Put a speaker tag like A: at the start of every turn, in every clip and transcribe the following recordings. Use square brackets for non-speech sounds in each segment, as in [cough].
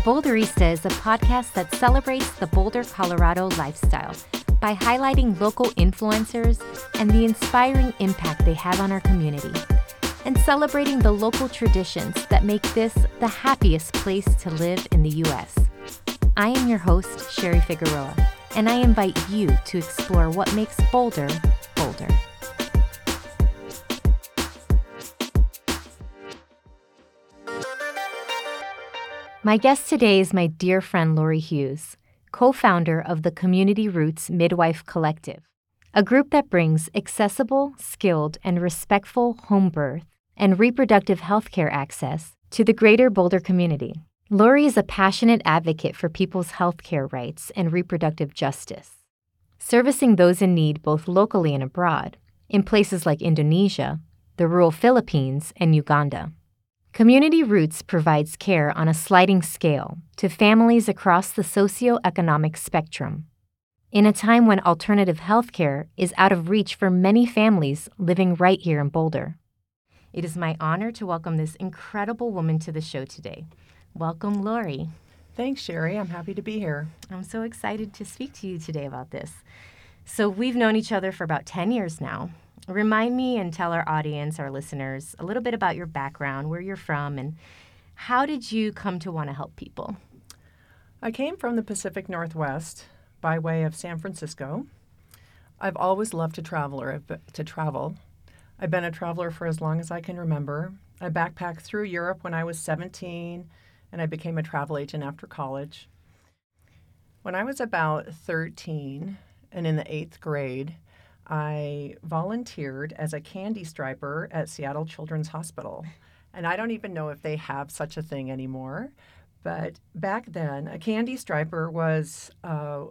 A: The Boulderista is a podcast that celebrates the Boulder, Colorado lifestyle by highlighting local influencers and the inspiring impact they have on our community, and celebrating the local traditions that make this the happiest place to live in the U.S. I am your host, Sherry Figueroa, and I invite you to explore what makes Boulder, My guest today is my dear friend Lauri Hughes, co founder of the Community Roots Midwife Collective, a group that brings accessible, skilled, and respectful home birth and reproductive health care access to the greater Boulder community. Lauri is a passionate advocate for people's health care rights and reproductive justice, servicing those in need both locally and abroad, in places like Indonesia, the rural Philippines, and Uganda. Community Roots provides care on a sliding scale to families across the socioeconomic spectrum. In a time when alternative health care is out of reach for many families living right here in Boulder. It is my honor to welcome this incredible woman to the show today. Welcome, Lauri.
B: Thanks, Sherry. I'm happy to be here.
A: I'm so excited to speak to you today about this. So, we've known each other for about 10 years now, Remind me and tell our audience, our listeners, a little bit about your background, where you're from, and how did you come to want to help people?
B: I came from the Pacific Northwest by way of San Francisco. I've always loved to travel to travel. I've been a traveler for as long as I can remember. I backpacked through Europe when I was 17 and I became a travel agent after college. When I was about 13 and in the 8th grade, I volunteered as a candy striper at Seattle Children's Hospital. And I don't even know if they have such a thing anymore. But back then, a candy striper was a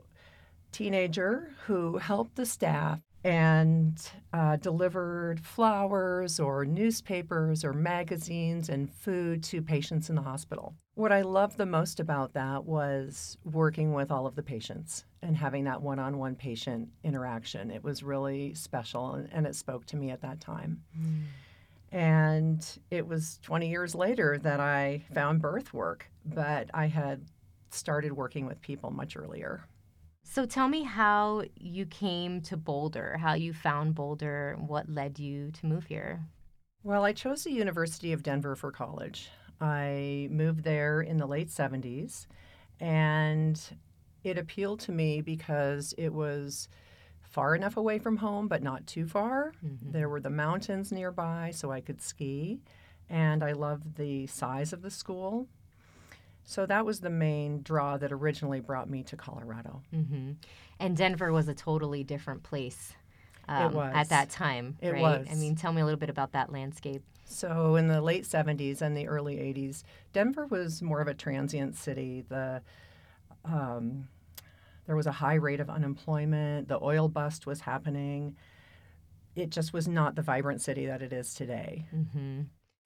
B: teenager who helped the staff and uh, delivered flowers or newspapers or magazines and food to patients in the hospital. What I loved the most about that was working with all of the patients and having that one on one patient interaction. It was really special and, and, it spoke to me at that time. Mm. And it was 20 years later that I found birth work, but I had started working with people much earlier.
A: So tell me how you came to Boulder, how you found Boulder, what led you to move here.
B: Well, I chose the University of Denver for college. I moved there in the late 70s, and it appealed to me because it was far enough away from home, but not too far. Mm-hmm. There were the mountains nearby, so I could ski. And I loved the size of the school. So that was the main draw that originally brought me to Colorado.
A: Mm-hmm. And Denver was a totally different place
B: um,
A: at that time.
B: It
A: right?
B: was.
A: I mean, tell me a little bit about that landscape.
B: So in the late 70s and the early 80s, Denver was more of a transient city. The um, there was a high rate of unemployment. The oil bust was happening. It just was not the vibrant city that it is today.
A: Mm-hmm.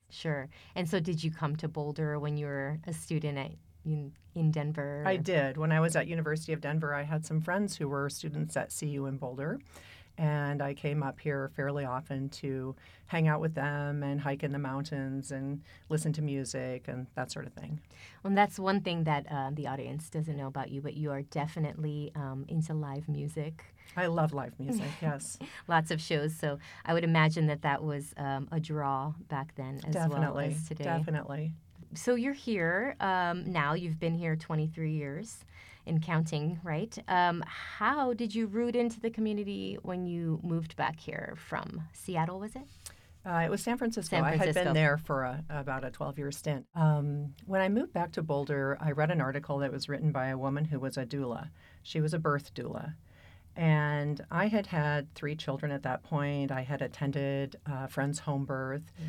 A: Sure. And so, did you come to Boulder when you were a student at in, in Denver?
B: I did. When I was at University of Denver, I had some friends who were students at CU in Boulder, and I came up here fairly often to hang out with them and hike in the mountains and listen to music and that sort of thing.
A: Well, that's one thing that uh, the audience doesn't know about you, but you are definitely um, into live music.
B: I love live music, [laughs] yes.
A: Lots of shows. So I would imagine that that was um, a draw back then as
B: definitely,
A: well as today.
B: Definitely.
A: So you're here um, now. You've been here 23 years in counting, right? Um, how did you root into the community when you moved back here from Seattle, was it?
B: Uh, it was San Francisco.
A: San Francisco.
B: I had been there for a, about a 12 year stint. Um, when I moved back to Boulder, I read an article that was written by a woman who was a doula. She was a birth doula. And I had had three children at that point. I had attended uh, friends' home birth, mm.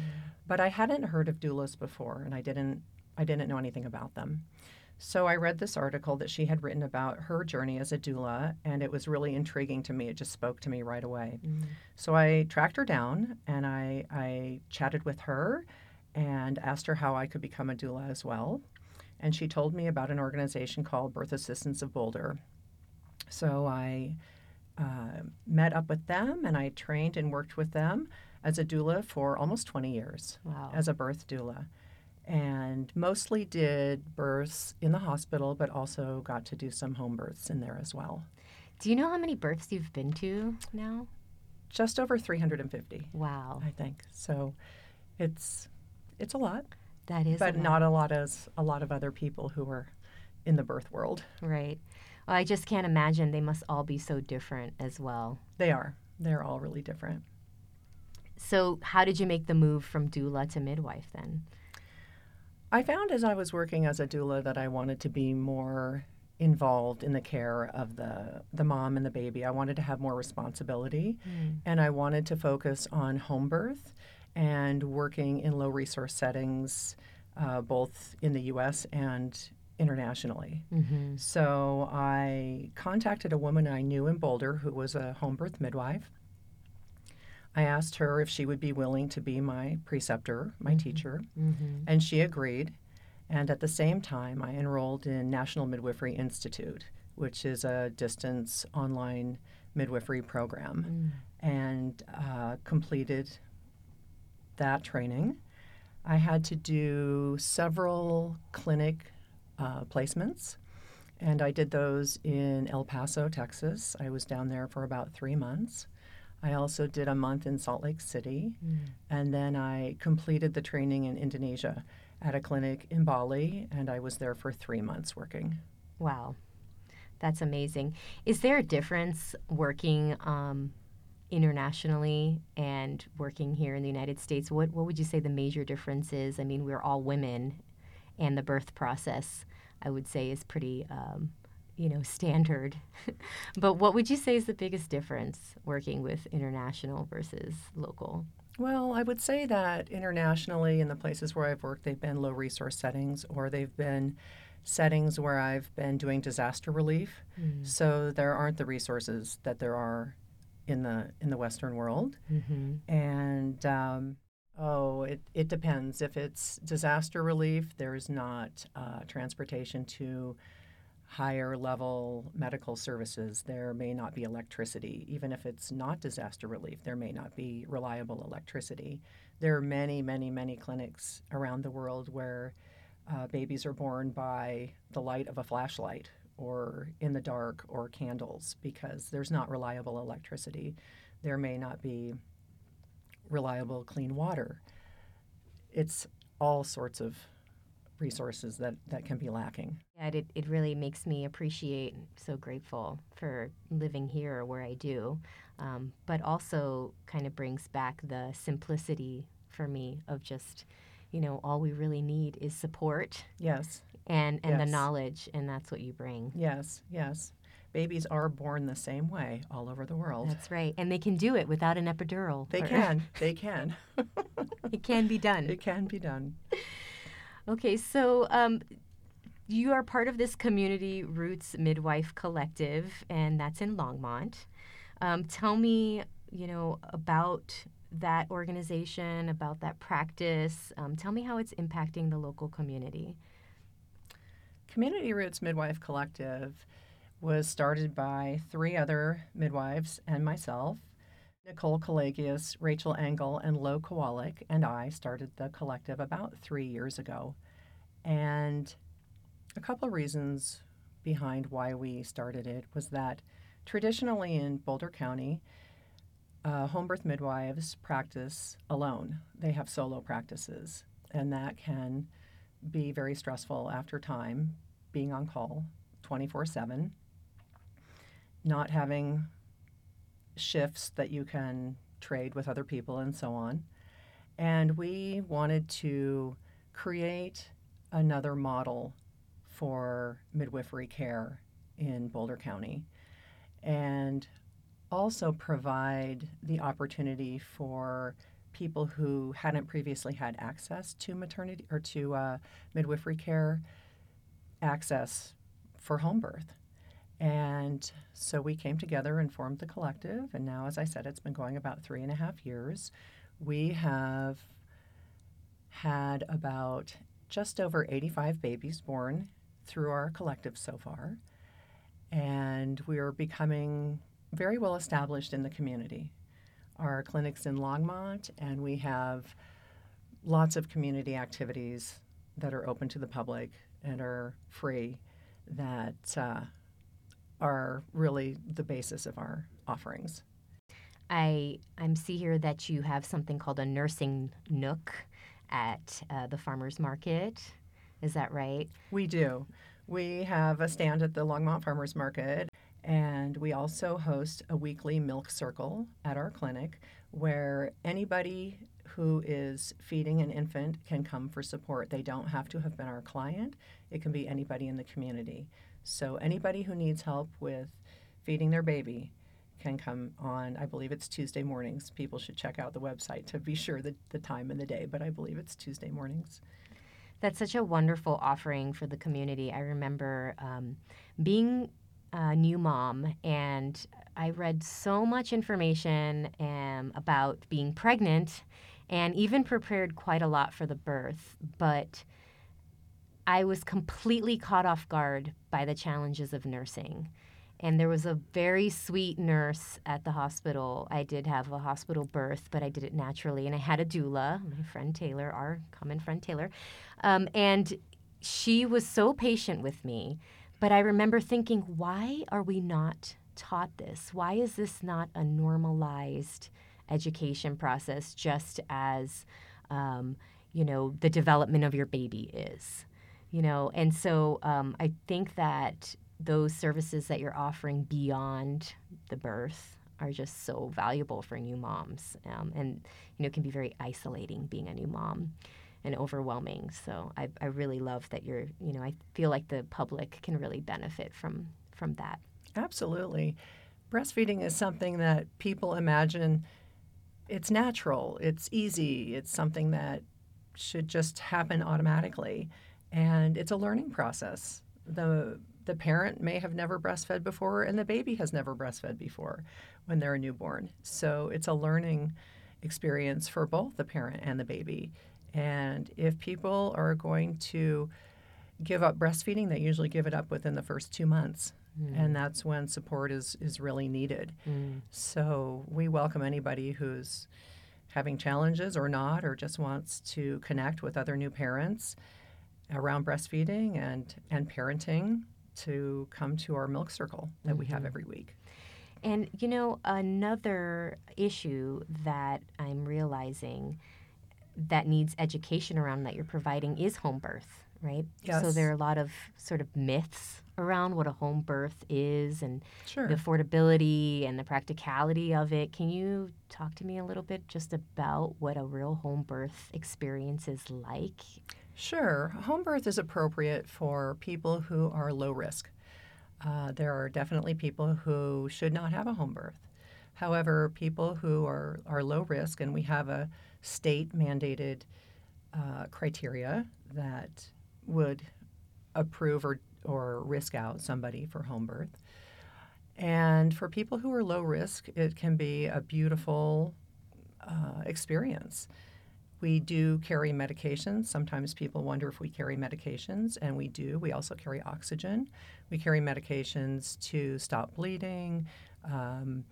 B: but I hadn't heard of doulas before, and I didn't. I didn't know anything about them. So I read this article that she had written about her journey as a doula, and it was really intriguing to me. It just spoke to me right away. Mm. So I tracked her down and I, I chatted with her and asked her how I could become a doula as well. And she told me about an organization called Birth Assistance of Boulder. So I uh, met up with them and I trained and worked with them as a doula for almost 20 years
A: wow.
B: as a birth doula. and mostly did births in the hospital, but also got to do some home births in there as well.
A: Do you know how many births you've been to now?
B: Just over 350.
A: Wow.
B: I think. So it's it's a lot.
A: That is
B: but not a lot as a lot of other people who are in the birth world.
A: Right. I just can't imagine they must all be so different as well.
B: They are. They're all really different.
A: So, how did you make the move from doula to midwife then?
B: I found as I was working as a doula that I wanted to be more involved in the care of the the mom and the baby. I wanted to have more responsibility mm. and I wanted to focus on home birth and working in low resource settings uh, both in the US and internationally. Mm-hmm. So I contacted a woman I knew in Boulder who was a home birth midwife. I asked her if she would be willing to be my preceptor, my mm-hmm. teacher, mm-hmm. and she agreed. And at the same time, I enrolled in National Midwifery Institute, which is a distance online midwifery program, mm. and uh, completed that training. I had to do several clinic uh, placements, and I did those in El Paso, Texas. I was down there for about three months. I also did a month in Salt Lake City, mm. and then I completed the training in Indonesia at a clinic in Bali, and I was there for three months working.
A: Wow, that's amazing. Is there a difference working um, internationally and working here in the United States? What what would you say the major difference is? I mean, we're all women, and the birth process, I would say, is pretty. Um, you know, standard. [laughs] but what would you say is the biggest difference working with international versus local?
B: Well, I would say that internationally, in the places where I've worked, they've been low resource settings or they've been settings where I've been doing disaster relief. Mm. So there aren't the resources that there are in the in the Western world. Mm-hmm. And um, oh, it, it depends. If it's disaster relief, there's not uh, transportation to higher level medical services, there may not be electricity. Even if it's not disaster relief, there may not be reliable electricity. There are many, many, many clinics around the world where uh, babies are born by the light of a flashlight or in the dark or candles because there's not reliable electricity. There may not be reliable clean water. It's all sorts of resources that, that can be lacking.
A: Yeah, it, it really makes me appreciate, so grateful for living here where I do, um, but also kind of brings back the simplicity for me of just, you know, all we really need is support.
B: Yes.
A: And, and yes. the knowledge, and that's what you bring.
B: Yes, yes. Babies are born the same way all over the world.
A: That's right. And they can do it without an epidural.
B: They or... can. [laughs] They can.
A: it can be done.
B: It can be done.
A: Okay, so um, you are part of this Community Roots Midwife Collective, and that's in Longmont. Um, tell me, you know, about that organization, about that practice. Um, tell me how it's impacting the local community.
B: Community Roots Midwife Collective was started by three other midwives and myself. Nicole Kalagius, Rachel Engel, and Lo Kowalik and I started the collective about three years ago. And a couple of reasons behind why we started it was that traditionally in Boulder County, uh, home birth midwives practice alone. They have solo practices, and that can be very stressful after time, being on call 24 7, not having shifts that you can trade with other people and so on. And we wanted to create another model for midwifery care in Boulder County and also provide the opportunity for people who hadn't previously had access to maternity or to uh, midwifery care access for home birth. And so we came together and formed the collective. And now, as I said, it's been going about three and a half years. We have had about just over 85 babies born through our collective so far. And we are becoming very well established in the community. Our clinic's in Longmont, and we have lots of community activities that are open to the public and are free that uh, are really the basis of our offerings.
A: I I see here that you have something called a nursing nook at uh, the farmers market. Is that right?
B: We do. We have a stand at the Longmont Farmers Market, and we also host a weekly milk circle at our clinic where anybody who is feeding an infant can come for support. They don't have to have been our client, it can be anybody in the community. So, anybody who needs help with feeding their baby can come on, I believe it's Tuesday mornings. People should check out the website to be sure the, the time and the day, but I believe it's Tuesday mornings.
A: That's such a wonderful offering for the community. I remember um, being a new mom and I read so much information um, about being pregnant and even prepared quite a lot for the birth, but I was completely caught off guard by the challenges of nursing. And there was a very sweet nurse at the hospital. I did have a hospital birth, but I did it naturally. And I had a doula, my friend Taylor, our common friend Taylor. Um, and she was so patient with me. But I remember thinking, why are we not taught this? Why is this not a normalized education process just as, um, you know, the development of your baby is? You know, and so um, I think that those services that you're offering beyond the birth are just so valuable for new moms um, and you know it can be very isolating being a new mom and overwhelming. So I, I really love that you're you know i feel like the public can really benefit from from that.
B: Absolutely. Breastfeeding is something that people imagine it's natural it's easy it's something that should just happen automatically and it's a learning process the the parent may have never breastfed before and the baby has never breastfed before when they're a newborn. So it's a learning experience for both the parent and the baby. And if people are going to give up breastfeeding, they usually give it up within the first two months. Mm. And that's when support is, is really needed. Mm. So we welcome anybody who's having challenges or not, or just wants to connect with other new parents around breastfeeding and, and parenting to come to our milk circle that mm-hmm. we have mm-hmm. every week.
A: And you know, another issue that I'm realizing that needs education around that you're providing is home birth, right?
B: Yes.
A: So there are a lot of sort of myths around what a home birth is and
B: sure.
A: the affordability and the practicality of it. Can you talk to me a little bit just about what a real home birth experience is like?
B: Sure. Home birth is appropriate for people who are low risk. Uh, there are definitely people who should not have a home birth. However, people who are, are low risk, and we have a state mandated uh, criteria that would approve or, or risk out somebody for home birth. And for people who are low risk, it can be a beautiful uh, experience. We do carry medications. Sometimes people wonder if we carry medications, and we do. We also carry oxygen. We carry medications to stop bleeding, um,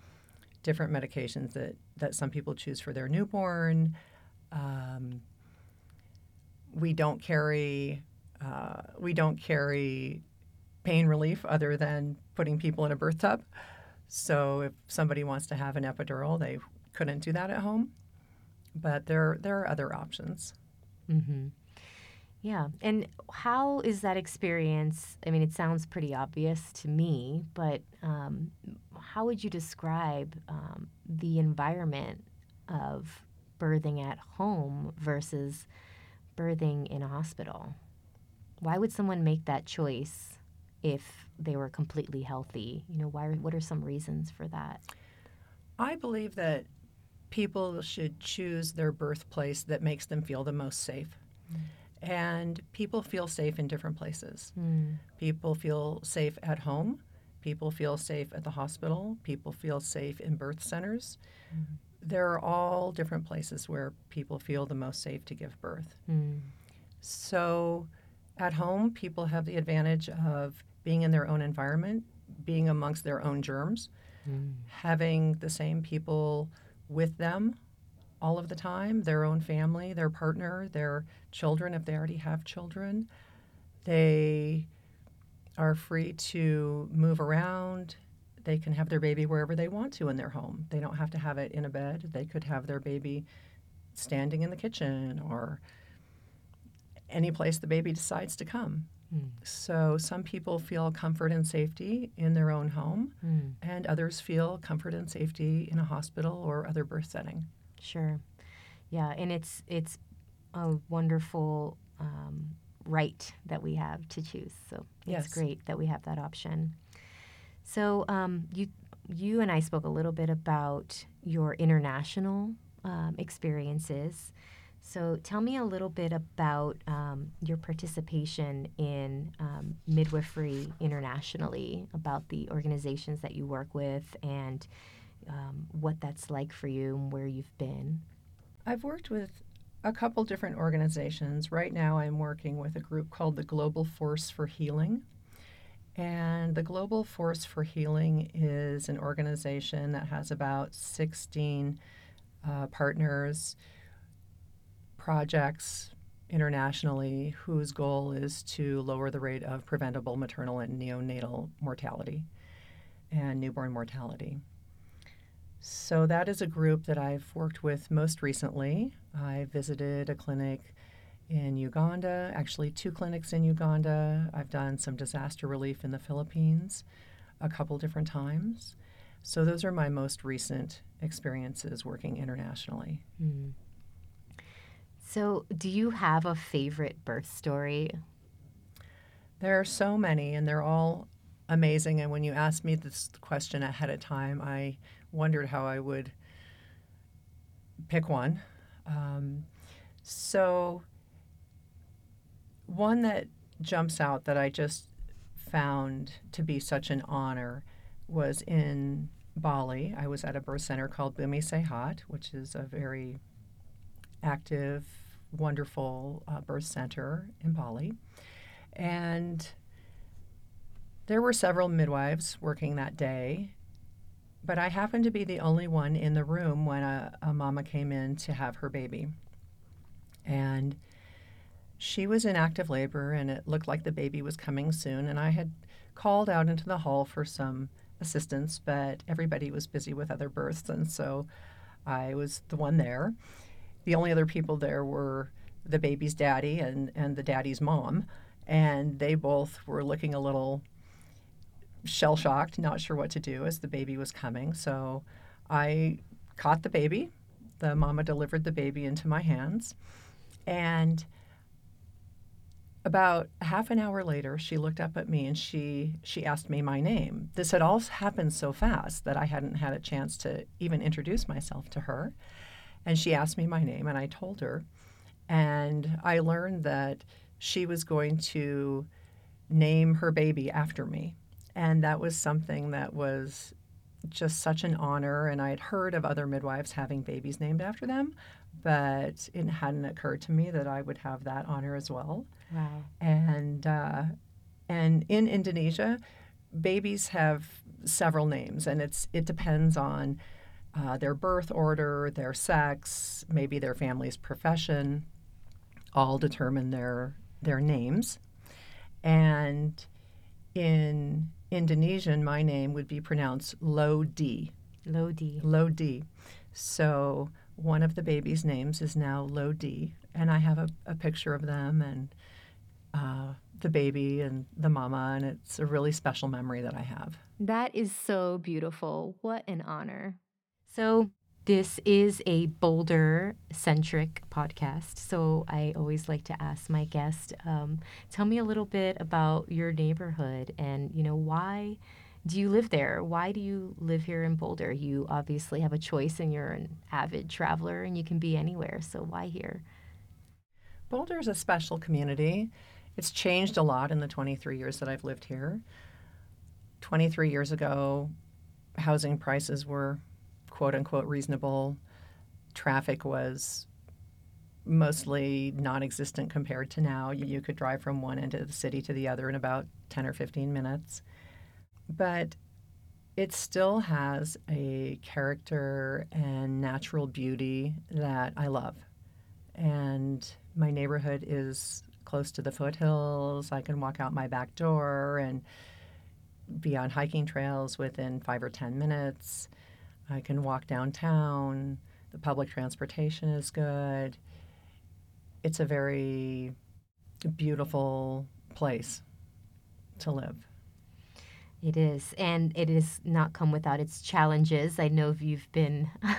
B: different medications that, that some people choose for their newborn. Um, we don't carry uh, we don't carry pain relief other than putting people in a birth tub. So if somebody wants to have an epidural, they couldn't do that at home but there there are other options.
A: Mm-hmm. Yeah, and how is that experience? I mean, it sounds pretty obvious to me, but um, how would you describe um, the environment of birthing at home versus birthing in a hospital? Why would someone make that choice if they were completely healthy? You know, why? What are some reasons for that?
B: I believe that people should choose their birthplace that makes them feel the most safe. Mm. And people feel safe in different places. Mm. People feel safe at home. People feel safe at the hospital. People feel safe in birth centers. Mm. There are all different places where people feel the most safe to give birth. Mm. So at home, people have the advantage of being in their own environment, being amongst their own germs, mm. having the same people with them all of the time, their own family, their partner, their children, if they already have children. They are free to move around. They can have their baby wherever they want to in their home. They don't have to have it in a bed. They could have their baby standing in the kitchen or any place the baby decides to come. Mm. So some people feel comfort and safety in their own home, mm. and others feel comfort and safety in a hospital or other birth setting.
A: Sure, yeah, and it's it's a wonderful um, right that we have to choose. So it's yes. great that we have that option. So um, you you and I spoke a little bit about your international um, experiences. So tell me a little bit about um, your participation in um, midwifery internationally, about the organizations that you work with, and um, what that's like for you and where you've been.
B: I've worked with a couple different organizations. Right now, I'm working with a group called the Global Force for Healing. And the Global Force for Healing is an organization that has about 16 uh, partners, projects internationally whose goal is to lower the rate of preventable maternal and neonatal mortality and newborn mortality. So, that is a group that I've worked with most recently. I visited a clinic in Uganda, actually, two clinics in Uganda. I've done some disaster relief in the Philippines a couple different times. So, those are my most recent experiences working internationally. Mm.
A: So, do you have a favorite birth story?
B: There are so many, and they're all amazing. And when you asked me this question ahead of time, I wondered how I would pick one. Um, so, one that jumps out that I just found to be such an honor was in Bali. I was at a birth center called Bumi Sehat, which is a very active, wonderful uh, birth center in Bali. And there were several midwives working that day, but I happened to be the only one in the room when a, a mama came in to have her baby. And she was in active labor, and it looked like the baby was coming soon. And I had called out into the hall for some assistance, but everybody was busy with other births, and so I was the one there. The only other people there were the baby's daddy and, and the daddy's mom, and they both were looking a little shell shocked, not sure what to do as the baby was coming. So I caught the baby. The mama delivered the baby into my hands. And about half an hour later, she looked up at me and she she asked me my name. This had all happened so fast that I hadn't had a chance to even introduce myself to her. And she asked me my name, and I told her. And I learned that she was going to name her baby after me. And that was something that was just such an honor. And I had heard of other midwives having babies named after them, but it hadn't occurred to me that I would have that honor as well.
A: Wow.
B: And uh, and in Indonesia, babies have several names, and it's it depends on uh, their birth order, their sex, maybe their family's profession, all determine their their names. And in Indonesian, my name would be pronounced Lodi.
A: Lodi.
B: Lodi. So one of the baby's names is now Lodi, and I have a, a picture of them and uh, the baby and the mama, and it's a really special memory that I have.
A: That is so beautiful. What an honor. So, this is a Boulder centric podcast. So, I always like to ask my guest, um, tell me a little bit about your neighborhood and, you know, why do you live there? Why do you live here in Boulder? You obviously have a choice and you're an avid traveler and you can be anywhere. So, why here?
B: Boulder is a special community. It's changed a lot in the 23 years that I've lived here. 23 years ago, housing prices were quote unquote reasonable. Traffic was mostly non existent compared to now. You could drive from one end of the city to the other in about 10 or 15 minutes. But it still has a character and natural beauty that I love. And my neighborhood is close to the foothills. I can walk out my back door and be on hiking trails within five or 10 minutes. I can walk downtown. The public transportation is good. It's a very beautiful place to live.
A: It is, and it has not come without its challenges. I know you've been, [laughs]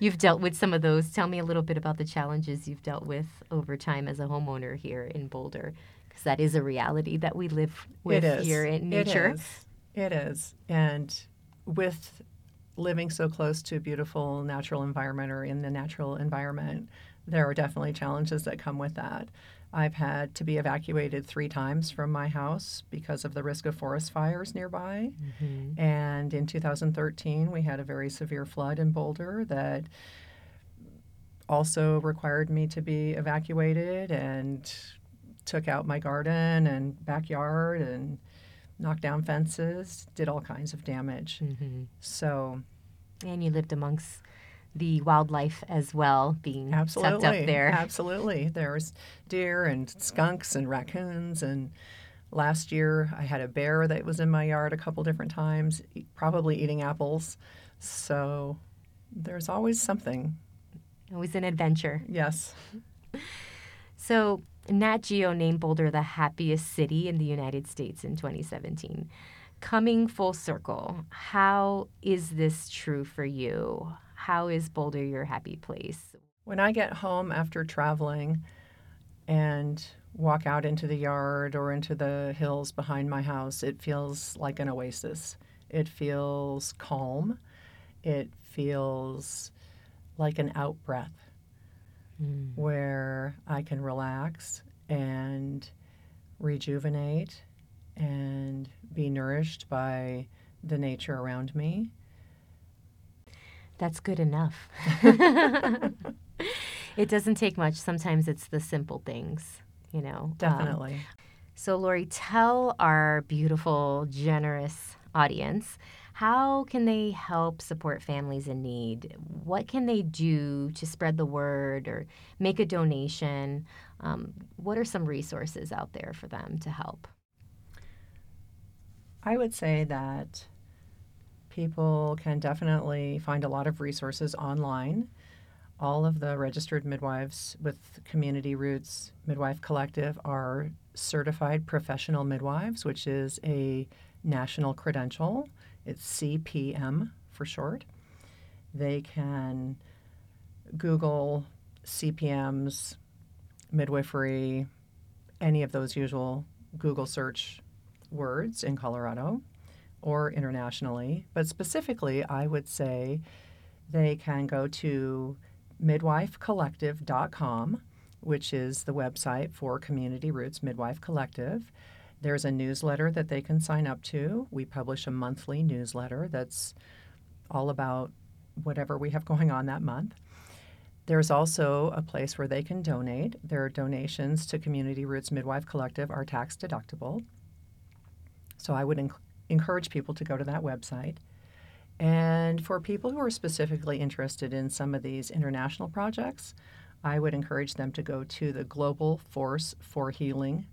A: you've dealt with some of those. Tell me a little bit about the challenges you've dealt with over time as a homeowner here in Boulder, because that is a reality that we live with here in nature.
B: It is. It is, and with living so close to a beautiful natural environment or in the natural environment, there are definitely challenges that come with that. I've had to be evacuated three times from my house because of the risk of forest fires nearby. Mm-hmm. And in 2013, we had a very severe flood in Boulder that also required me to be evacuated and took out my garden and backyard and knocked down fences, did all kinds of damage. Mm-hmm. So.
A: And you lived amongst the wildlife as well being
B: absolutely,
A: tucked up there.
B: Absolutely. There's deer and skunks and raccoons and last year I had a bear that was in my yard a couple different times, probably eating apples. So there's always something.
A: Always an adventure.
B: Yes.
A: So Nat Geo named Boulder the happiest city in the United States in 2017. Coming full circle, how is this true for you? how is Boulder your happy place?
B: When I get home after traveling and walk out into the yard or into the hills behind my house, it feels like an oasis. It feels calm. It feels like an out breath mm. where I can relax and rejuvenate and be nourished by the nature around me
A: that's good enough. [laughs] [laughs] it doesn't take much. Sometimes it's the simple things, you know.
B: Um, Definitely. Um,
A: so, Lauri, tell our beautiful, generous audience how can they help support families in need? What can they do to spread the word or make a donation? Um, what are some resources out there for them to help?
B: I would say that people can definitely find a lot of resources online. All of the registered midwives with Community Roots Midwife Collective are certified professional midwives, which is a national credential. It's CPM for short. They can Google CPMs, midwifery, any of those usual Google search words in Colorado or internationally. But specifically, I would say they can go to midwifecollective.com, which is the website for Community Roots Midwife Collective. There's a newsletter that they can sign up to. We publish a monthly newsletter that's all about whatever we have going on that month. There's also a place where they can donate. Their donations to Community Roots Midwife Collective are tax deductible. So I would encourage people to go to that website. And for people who are specifically interested in some of these international projects, I would encourage them to go to the Global Force for Healing,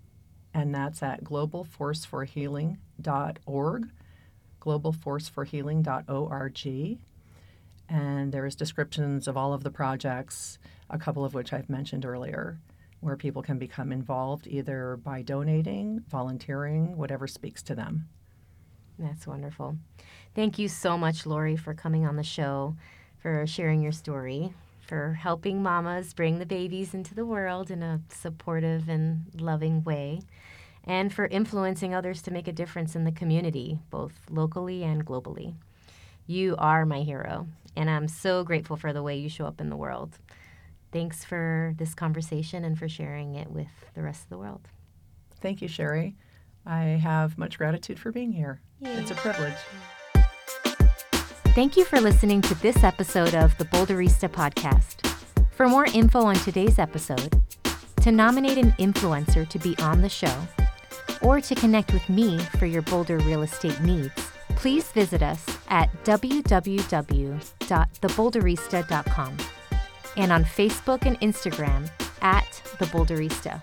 B: and that's at globalforceforhealing.org, globalforceforhealing.org. And there's descriptions of all of the projects, a couple of which I've mentioned earlier, where people can become involved either by donating, volunteering, whatever speaks to them.
A: That's wonderful. Thank you so much, Lauri, for coming on the show, for sharing your story, for helping mamas bring the babies into the world in a supportive and loving way, and for influencing others to make a difference in the community, both locally and globally. You are my hero, and I'm so grateful for the way you show up in the world. Thanks for this conversation and for sharing it with the rest of the world.
B: Thank you, Sherry. I have much gratitude for being here. Yay. It's a privilege.
A: Thank you for listening to this episode of the Boulderista podcast. For more info on today's episode, to nominate an influencer to be on the show, or to connect with me for your Boulder real estate needs, please visit us at www.theboulderista.com and on Facebook and Instagram at The Boulderista.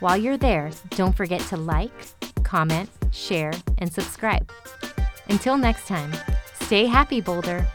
A: While you're there, don't forget to like, comment, share, and subscribe. Until next time, Stay happy, Boulder.